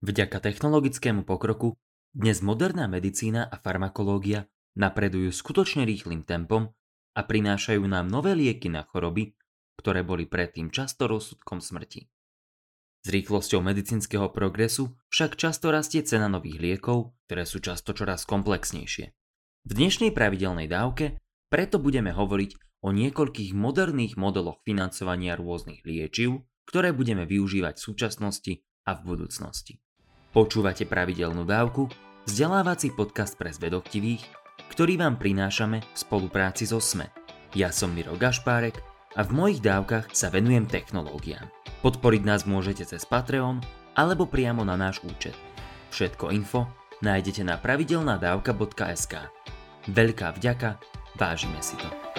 Vďaka technologickému pokroku dnes moderná medicína a farmakológia napredujú skutočne rýchlým tempom a prinášajú nám nové lieky na choroby, ktoré boli predtým často rozsudkom smrti. S rýchlosťou medicínskeho progresu však často rastie cena nových liekov, ktoré sú často čoraz komplexnejšie. V dnešnej pravidelnej dávke preto budeme hovoriť o niekoľkých moderných modeloch financovania rôznych liečiv, ktoré budeme využívať v súčasnosti a v budúcnosti. Počúvate pravidelnú dávku, vzdelávací podcast pre zvedoktivých, ktorý vám prinášame v spolupráci so SME. Ja som Miro Gašpárek a v mojich dávkach sa venujem technológiám. Podporiť nás môžete cez Patreon alebo priamo na náš účet. Všetko info nájdete na pravidelnadavka.sk. Veľká vďaka, vážime si to.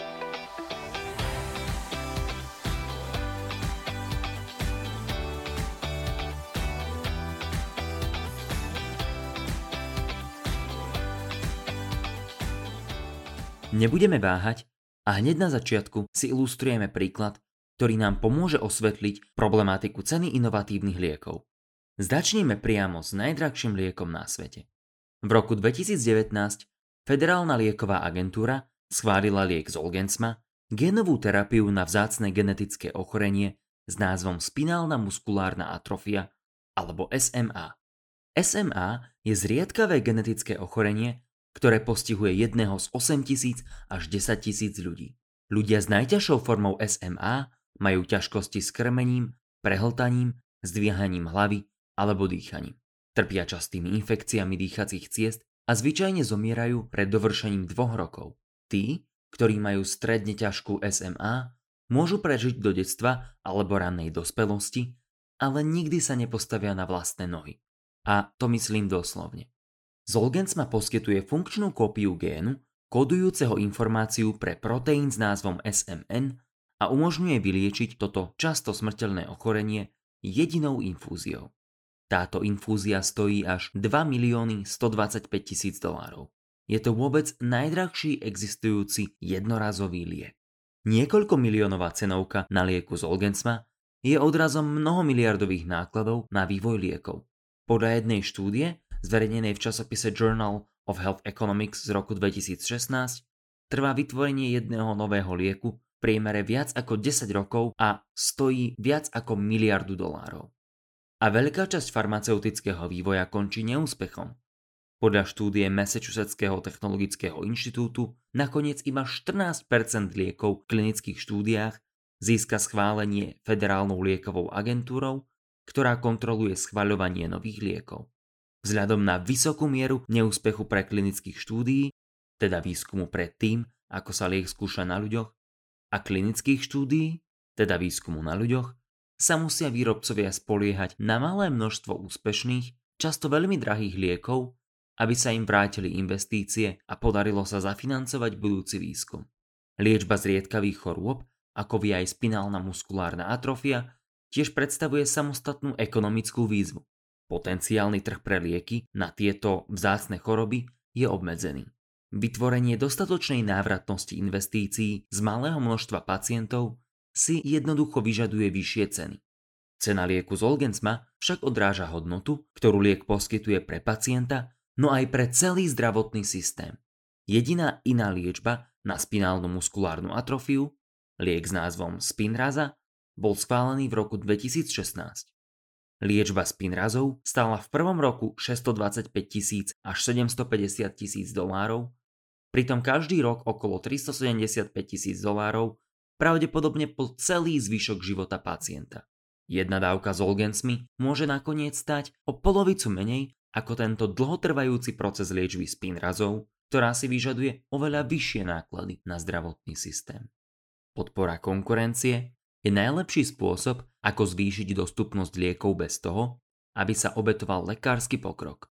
Nebudeme váhať a hneď na začiatku si ilustrujeme príklad, ktorý nám pomôže osvetliť problematiku ceny inovatívnych liekov. Začneme priamo s najdrahším liekom na svete. V roku 2019 Federálna lieková agentúra schválila liek Zolgensma, genovú terapiu na vzácne genetické ochorenie s názvom spinálna muskulárna atrofia alebo SMA. SMA je zriedkavé genetické ochorenie, ktoré postihuje jedného z 8 tisíc až 10 tisíc ľudí. Ľudia s najťažšou formou SMA majú ťažkosti s krmením, prehltaním, zdvíhaním hlavy alebo dýchaním. Trpia častými infekciami dýchacích ciest a zvyčajne zomierajú pred dovršením dvoch rokov. Tí, ktorí majú stredne ťažkú SMA, môžu prežiť do detstva alebo rannej dospelosti, ale nikdy sa nepostavia na vlastné nohy. A to myslím doslovne. Zolgensma poskytuje funkčnú kópiu génu, kodujúceho informáciu pre proteín s názvom SMN a umožňuje vyliečiť toto často smrteľné ochorenie jedinou infúziou. Táto infúzia stojí až 2 milióny 125 tisíc dolárov. Je to vôbec najdrahší existujúci jednorazový liek. Niekoľko miliónová cenovka na lieku Zolgensma je odrazom mnohomiliardových nákladov na vývoj liekov. Podľa jednej štúdie zverejnenej v časopise Journal of Health Economics z roku 2016, trvá vytvorenie jedného nového lieku v priemere viac ako 10 rokov a stojí viac ako miliardu dolárov. A veľká časť farmaceutického vývoja končí neúspechom. Podľa štúdie Massachusettského technologického inštitútu nakoniec iba 14% liekov v klinických štúdiách získa schválenie Federálnou liekovou agentúrou, ktorá kontroluje schvaľovanie nových liekov. Vzhľadom na vysokú mieru neúspechu pre klinických štúdií, teda výskumu pred tým, ako sa liek skúša na ľuďoch, a klinických štúdií, teda výskumu na ľuďoch, sa musia výrobcovia spoliehať na malé množstvo úspešných, často veľmi drahých liekov, aby sa im vrátili investície a podarilo sa zafinancovať budúci výskum. Liečba zriedkavých chorôb, ako vie aj spinálna muskulárna atrofia, tiež predstavuje samostatnú ekonomickú výzvu. Potenciálny trh pre lieky na tieto vzácne choroby je obmedzený. Vytvorenie dostatočnej návratnosti investícií z malého množstva pacientov si jednoducho vyžaduje vyššie ceny. Cena lieku Zolgensma však odráža hodnotu, ktorú liek poskytuje pre pacienta, no aj pre celý zdravotný systém. Jediná iná liečba na spinálnu muskulárnu atrofiu, liek s názvom Spinraza, bol schválený v roku 2016. Liečba spinrazov stála v prvom roku 625 tisíc až 750 tisíc dolárov, pritom každý rok okolo 375 tisíc dolárov, pravdepodobne po celý zvyšok života pacienta. Jedna dávka Zolgensmi môže nakoniec stať o polovicu menej ako tento dlhotrvajúci proces liečby spinrazov, ktorá si vyžaduje oveľa vyššie náklady na zdravotný systém. Podpora konkurencie je najlepší spôsob, ako zvýšiť dostupnosť liekov bez toho, aby sa obetoval lekársky pokrok.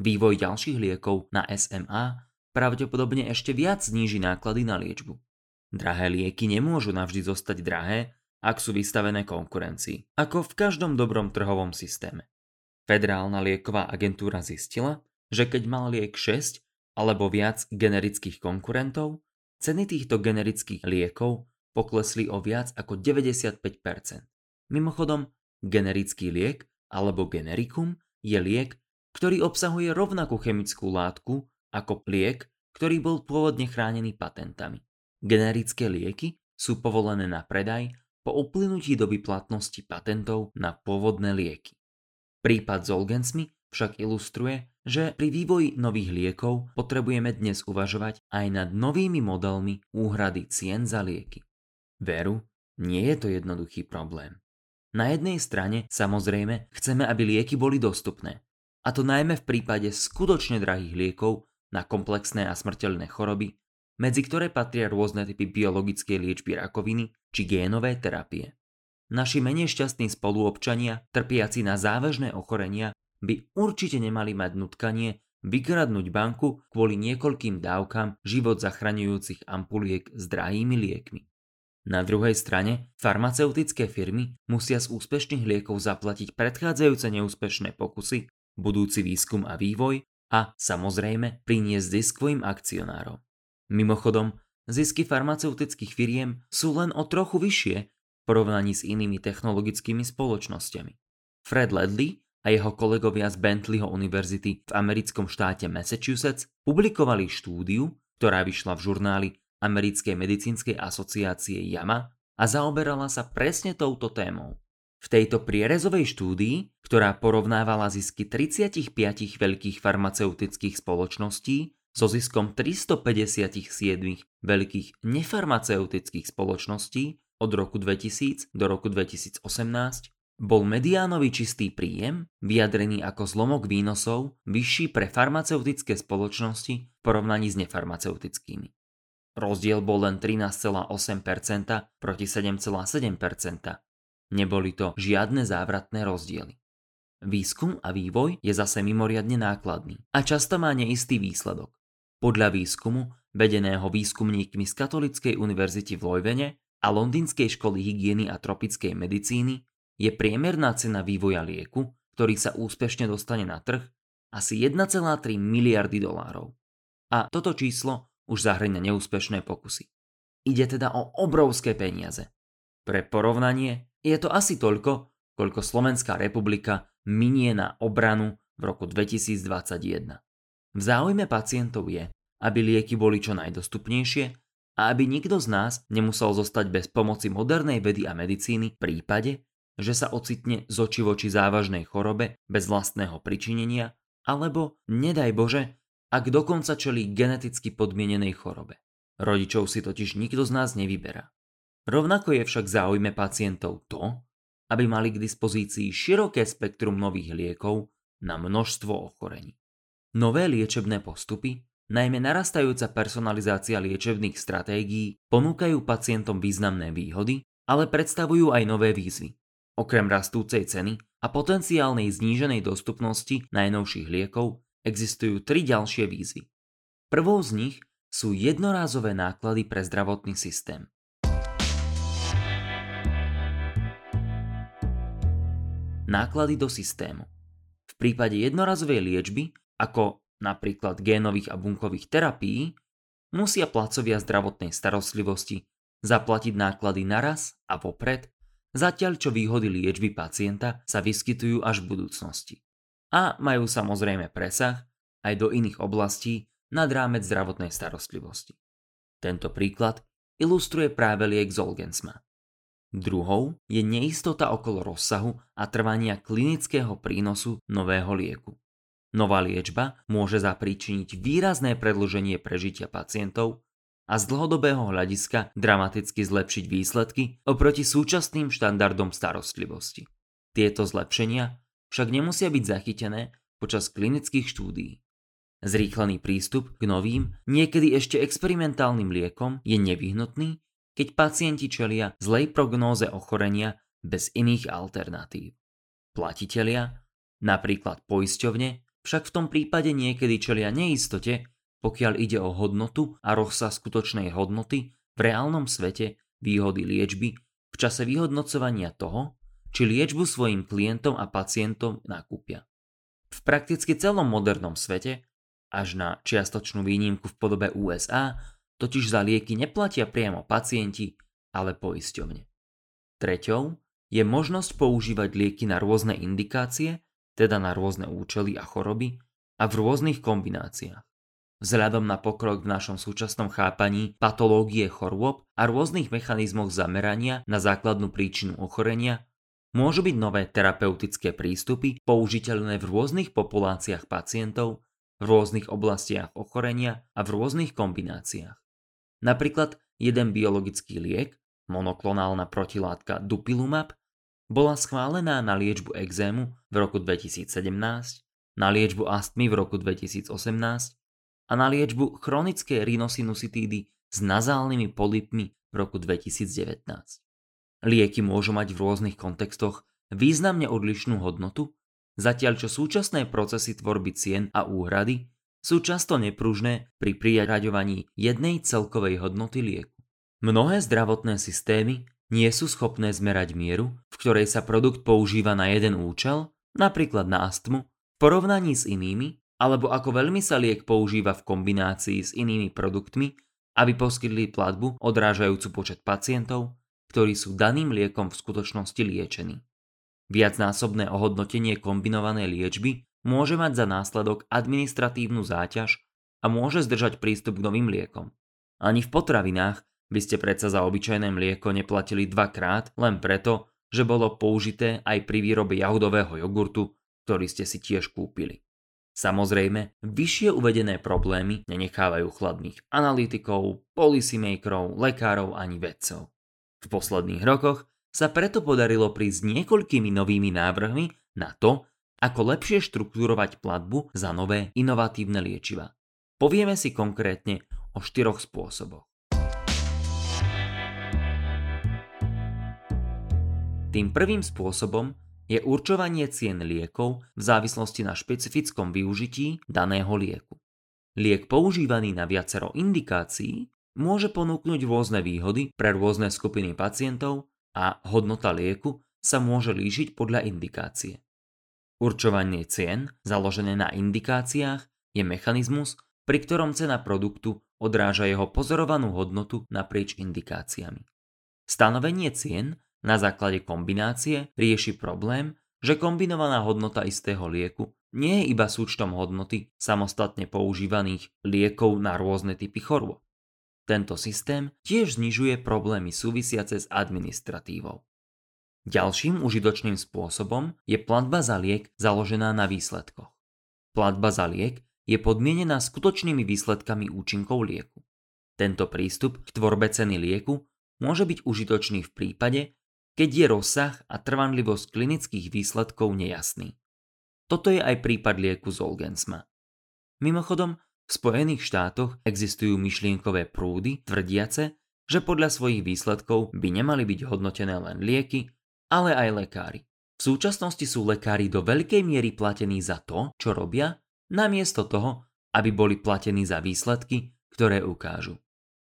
Vývoj ďalších liekov na SMA pravdepodobne ešte viac zníži náklady na liečbu. Drahé lieky nemôžu navždy zostať drahé, ak sú vystavené konkurencii, ako v každom dobrom trhovom systéme. Federálna lieková agentúra zistila, že keď mal liek 6 alebo viac generických konkurentov, ceny týchto generických liekov poklesli o viac ako 95%. Mimochodom, generický liek alebo generikum je liek, ktorý obsahuje rovnakú chemickú látku ako liek, ktorý bol pôvodne chránený patentami. Generické lieky sú povolené na predaj po uplynutí doby platnosti patentov na pôvodné lieky. Prípad Zolgensmi však ilustruje, že pri vývoji nových liekov potrebujeme dnes uvažovať aj nad novými modelmi úhrady cien za lieky. Veru, nie je to jednoduchý problém. Na jednej strane, samozrejme, chceme, aby lieky boli dostupné. A to najmä v prípade skutočne drahých liekov na komplexné a smrteľné choroby, medzi ktoré patria rôzne typy biologickej liečby rakoviny či génové terapie. Naši menej šťastní spoluobčania, trpiaci na závažné ochorenia, by určite nemali mať nutkanie vykradnúť banku kvôli niekoľkým dávkam život zachraňujúcich ampuliek s drahými liekmi. Na druhej strane, farmaceutické firmy musia z úspešných liekov zaplatiť predchádzajúce neúspešné pokusy, budúci výskum a vývoj a, samozrejme, priniesť zisk svojim akcionárom. Mimochodom, zisky farmaceutických firiem sú len o trochu vyššie v porovnaní s inými technologickými spoločnosťami. Fred Ledley a jeho kolegovia z Bentleyho univerzity v americkom štáte Massachusetts publikovali štúdiu, ktorá vyšla v žurnáli Americkej medicínskej asociácie JAMA a zaoberala sa presne touto témou. V tejto prierezovej štúdii, ktorá porovnávala zisky 35 veľkých farmaceutických spoločností so ziskom 357 veľkých nefarmaceutických spoločností od roku 2000 do roku 2018, bol mediánový čistý príjem, vyjadrený ako zlomok výnosov, vyšší pre farmaceutické spoločnosti v porovnaní s nefarmaceutickými. Rozdiel bol len 13,8% proti 7,7%. Neboli to žiadne závratné rozdiely. Výskum a vývoj je zase mimoriadne nákladný a často má neistý výsledok. Podľa výskumu, vedeného výskumníkmi z Katolíckej univerzity v Lojvene a Londýnskej školy hygieny a tropickej medicíny, je priemerná cena vývoja lieku, ktorý sa úspešne dostane na trh, asi 1,3 miliardy dolárov. A toto číslo už zahrňa neúspešné pokusy. Ide teda o obrovské peniaze. Pre porovnanie je to asi toľko, koľko Slovenská republika minie na obranu v roku 2021. V záujme pacientov je, aby lieky boli čo najdostupnejšie a aby nikto z nás nemusel zostať bez pomoci modernej vedy a medicíny v prípade, že sa ocitne z oči závažnej chorobe bez vlastného pričinenia alebo, nedaj Bože, ak dokonca čelí geneticky podmienenej chorobe. Rodičov si totiž nikto z nás nevyberá. Rovnako je však záujme pacientov to, aby mali k dispozícii široké spektrum nových liekov na množstvo ochorení. Nové liečebné postupy, najmä narastajúca personalizácia liečebných stratégií, ponúkajú pacientom významné výhody, ale predstavujú aj nové výzvy. Okrem rastúcej ceny a potenciálnej zníženej dostupnosti najnovších liekov existujú tri ďalšie výzvy. Prvou z nich sú jednorázové náklady pre zdravotný systém. Náklady do systému. V prípade jednorazovej liečby, ako napríklad génových a bunkových terapií, musia placovia zdravotnej starostlivosti zaplatiť náklady naraz a vopred, zatiaľ čo výhody liečby pacienta sa vyskytujú až v budúcnosti a majú samozrejme presah aj do iných oblastí nad rámec zdravotnej starostlivosti. Tento príklad ilustruje práve liek Zolgensma. Druhou je neistota okolo rozsahu a trvania klinického prínosu nového lieku. Nová liečba môže zapríčiniť výrazné predlženie prežitia pacientov a z dlhodobého hľadiska dramaticky zlepšiť výsledky oproti súčasným štandardom starostlivosti. Tieto zlepšenia však nemusia byť zachytené počas klinických štúdií. Zrýchlený prístup k novým, niekedy ešte experimentálnym liekom je nevyhnutný, keď pacienti čelia zlej prognóze ochorenia bez iných alternatív. Platitelia, napríklad poisťovne, však v tom prípade niekedy čelia neistote, pokiaľ ide o hodnotu a rozsah skutočnej hodnoty v reálnom svete výhody liečby v čase vyhodnocovania toho, či liečbu svojim klientom a pacientom nakúpia. V prakticky celom modernom svete, až na čiastočnú výnimku v podobe USA, totiž za lieky neplatia priamo pacienti, ale poisťovne. Treťou je možnosť používať lieky na rôzne indikácie, teda na rôzne účely a choroby, a v rôznych kombináciách. Vzhľadom na pokrok v našom súčasnom chápaní patológie chorôb a rôznych mechanizmoch zamerania na základnú príčinu ochorenia, môžu byť nové terapeutické prístupy použiteľné v rôznych populáciách pacientov, v rôznych oblastiach ochorenia a v rôznych kombináciách. Napríklad jeden biologický liek, monoklonálna protilátka Dupilumab, bola schválená na liečbu exému v roku 2017, na liečbu astmy v roku 2018 a na liečbu chronickej rhinosinusitídy s nazálnymi polipmi v roku 2019. Lieky môžu mať v rôznych kontextoch významne odlišnú hodnotu, zatiaľ čo súčasné procesy tvorby cien a úhrady sú často nepružné pri priraďovaní jednej celkovej hodnoty lieku. Mnohé zdravotné systémy nie sú schopné zmerať mieru, v ktorej sa produkt používa na jeden účel, napríklad na astmu, v porovnaní s inými, alebo ako veľmi sa liek používa v kombinácii s inými produktmi, aby poskytli platbu odrážajúcu počet pacientov, ktorí sú daným liekom v skutočnosti liečení. Viacnásobné ohodnotenie kombinovanej liečby môže mať za následok administratívnu záťaž a môže zdržať prístup k novým liekom. Ani v potravinách by ste predsa za obyčajné mlieko neplatili dvakrát len preto, že bolo použité aj pri výrobe jahodového jogurtu, ktorý ste si tiež kúpili. Samozrejme, vyššie uvedené problémy nenechávajú chladných analytikov, policymakerov, lekárov ani vedcov. V posledných rokoch sa preto podarilo prísť niekoľkými novými návrhmi na to, ako lepšie štruktúrovať platbu za nové inovatívne liečiva. Povieme si konkrétne o štyroch spôsoboch. Tým prvým spôsobom je určovanie cien liekov v závislosti na špecifickom využití daného lieku. Liek používaný na viacero indikácií môže ponúknuť rôzne výhody pre rôzne skupiny pacientov a hodnota lieku sa môže líšiť podľa indikácie. Určovanie cien, založené na indikáciách, je mechanizmus, pri ktorom cena produktu odráža jeho pozorovanú hodnotu naprieč indikáciami. Stanovenie cien na základe kombinácie rieši problém, že kombinovaná hodnota istého lieku nie je iba súčtom hodnoty samostatne používaných liekov na rôzne typy chorôb. Tento systém tiež znižuje problémy súvisiace s administratívou. Ďalším užitočným spôsobom je platba za liek založená na výsledkoch. Platba za liek je podmienená skutočnými výsledkami účinkov lieku. Tento prístup k tvorbe ceny lieku môže byť užitočný v prípade, keď je rozsah a trvanlivosť klinických výsledkov nejasný. Toto je aj prípad lieku Zolgensma. Mimochodom, v Spojených štátoch existujú myšlienkové prúdy tvrdiace, že podľa svojich výsledkov by nemali byť hodnotené len lieky, ale aj lekári. V súčasnosti sú lekári do veľkej miery platení za to, čo robia, namiesto toho, aby boli platení za výsledky, ktoré ukážu.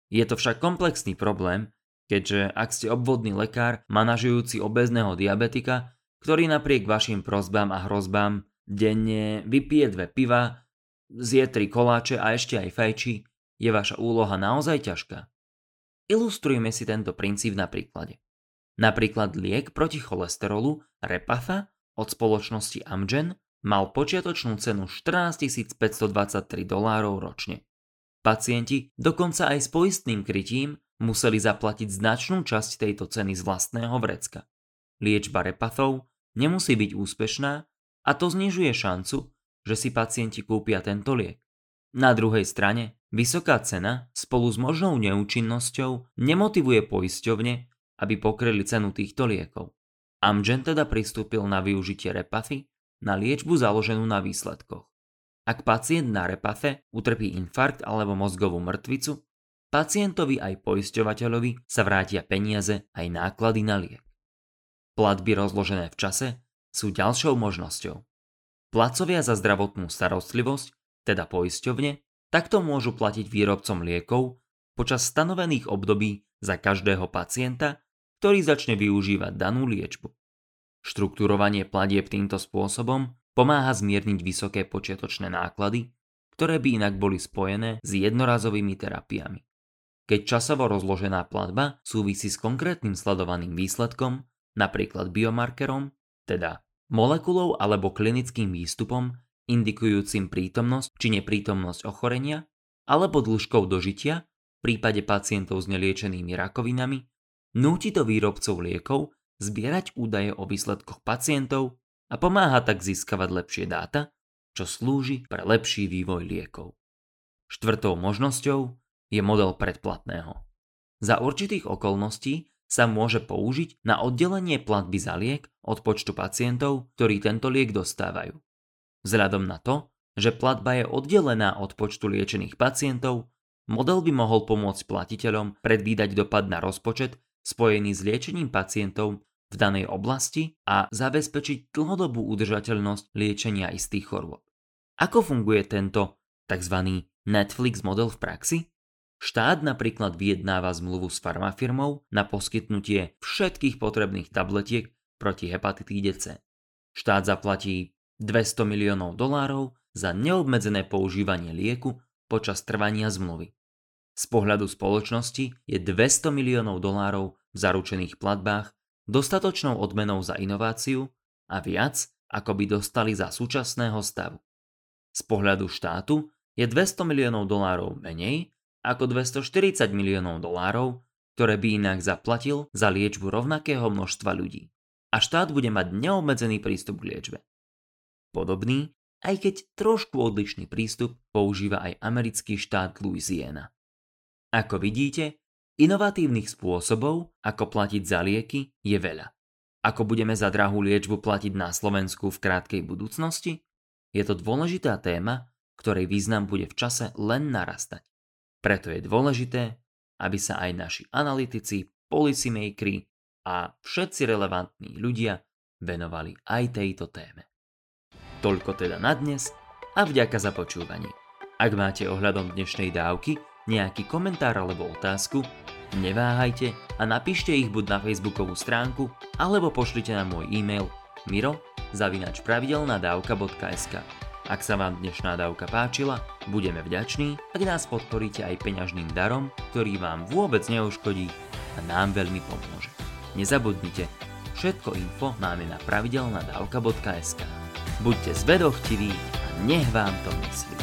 Je to však komplexný problém, keďže ak ste obvodný lekár manažujúci obezného diabetika, ktorý napriek vašim prozbám a hrozbám denne vypije dve piva, zje tri koláče a ešte aj fajči, je vaša úloha naozaj ťažká. Ilustrujme si tento princíp na príklade. Napríklad liek proti cholesterolu Repatha od spoločnosti Amgen mal počiatočnú cenu 14 523 dolárov ročne. Pacienti, dokonca aj s poistným krytím, museli zaplatiť značnú časť tejto ceny z vlastného vrecka. Liečba repathov nemusí byť úspešná a to znižuje šancu, že si pacienti kúpia tento liek. Na druhej strane, vysoká cena spolu s možnou neúčinnosťou nemotivuje poisťovne, aby pokryli cenu týchto liekov. Amgen teda pristúpil na využitie repathy na liečbu založenú na výsledkoch. Ak pacient na repathe utrpí infarkt alebo mozgovú mŕtvicu, Pacientovi aj poisťovateľovi sa vrátia peniaze aj náklady na liek. Platby rozložené v čase sú ďalšou možnosťou. Placovia za zdravotnú starostlivosť, teda poisťovne, takto môžu platiť výrobcom liekov počas stanovených období za každého pacienta, ktorý začne využívať danú liečbu. Štruktúrovanie platieb týmto spôsobom pomáha zmierniť vysoké počiatočné náklady, ktoré by inak boli spojené s jednorazovými terapiami. Keď časovo rozložená platba súvisí s konkrétnym sledovaným výsledkom, napríklad biomarkerom, teda molekulou alebo klinickým výstupom indikujúcim prítomnosť či neprítomnosť ochorenia, alebo dĺžkou dožitia v prípade pacientov s neliečenými rakovinami, núti to výrobcov liekov zbierať údaje o výsledkoch pacientov a pomáha tak získavať lepšie dáta, čo slúži pre lepší vývoj liekov. Štvrtou možnosťou je model predplatného. Za určitých okolností sa môže použiť na oddelenie platby za liek od počtu pacientov, ktorí tento liek dostávajú. Vzhľadom na to, že platba je oddelená od počtu liečených pacientov, model by mohol pomôcť platiteľom predvídať dopad na rozpočet spojený s liečením pacientov v danej oblasti a zabezpečiť dlhodobú udržateľnosť liečenia istých chorôb. Ako funguje tento tzv. Netflix model v praxi? Štát napríklad vyjednáva zmluvu s farmafirmou na poskytnutie všetkých potrebných tabletiek proti hepatitíde C. Štát zaplatí 200 miliónov dolárov za neobmedzené používanie lieku počas trvania zmluvy. Z pohľadu spoločnosti je 200 miliónov dolárov v zaručených platbách dostatočnou odmenou za inováciu a viac, ako by dostali za súčasného stavu. Z pohľadu štátu je 200 miliónov dolárov menej ako 240 miliónov dolárov, ktoré by inak zaplatil za liečbu rovnakého množstva ľudí. A štát bude mať neobmedzený prístup k liečbe. Podobný, aj keď trošku odlišný prístup používa aj americký štát Louisiana. Ako vidíte, inovatívnych spôsobov, ako platiť za lieky, je veľa. Ako budeme za drahú liečbu platiť na Slovensku v krátkej budúcnosti? Je to dôležitá téma, ktorej význam bude v čase len narastať. Preto je dôležité, aby sa aj naši analytici, policymakeri a všetci relevantní ľudia venovali aj tejto téme. Toľko teda na dnes a vďaka za počúvanie. Ak máte ohľadom dnešnej dávky nejaký komentár alebo otázku, neváhajte a napíšte ich buď na facebookovú stránku alebo pošlite na môj e-mail miro zavinač pravidelnadavka.sk Ak sa vám dnešná dávka páčila, budeme vďační, ak nás podporíte aj peňažným darom, ktorý vám vôbec neuškodí a nám veľmi pomôže. Nezabudnite, všetko info máme na pravidelnadavka.sk. Buďte zvedochtiví a nech vám to myslí.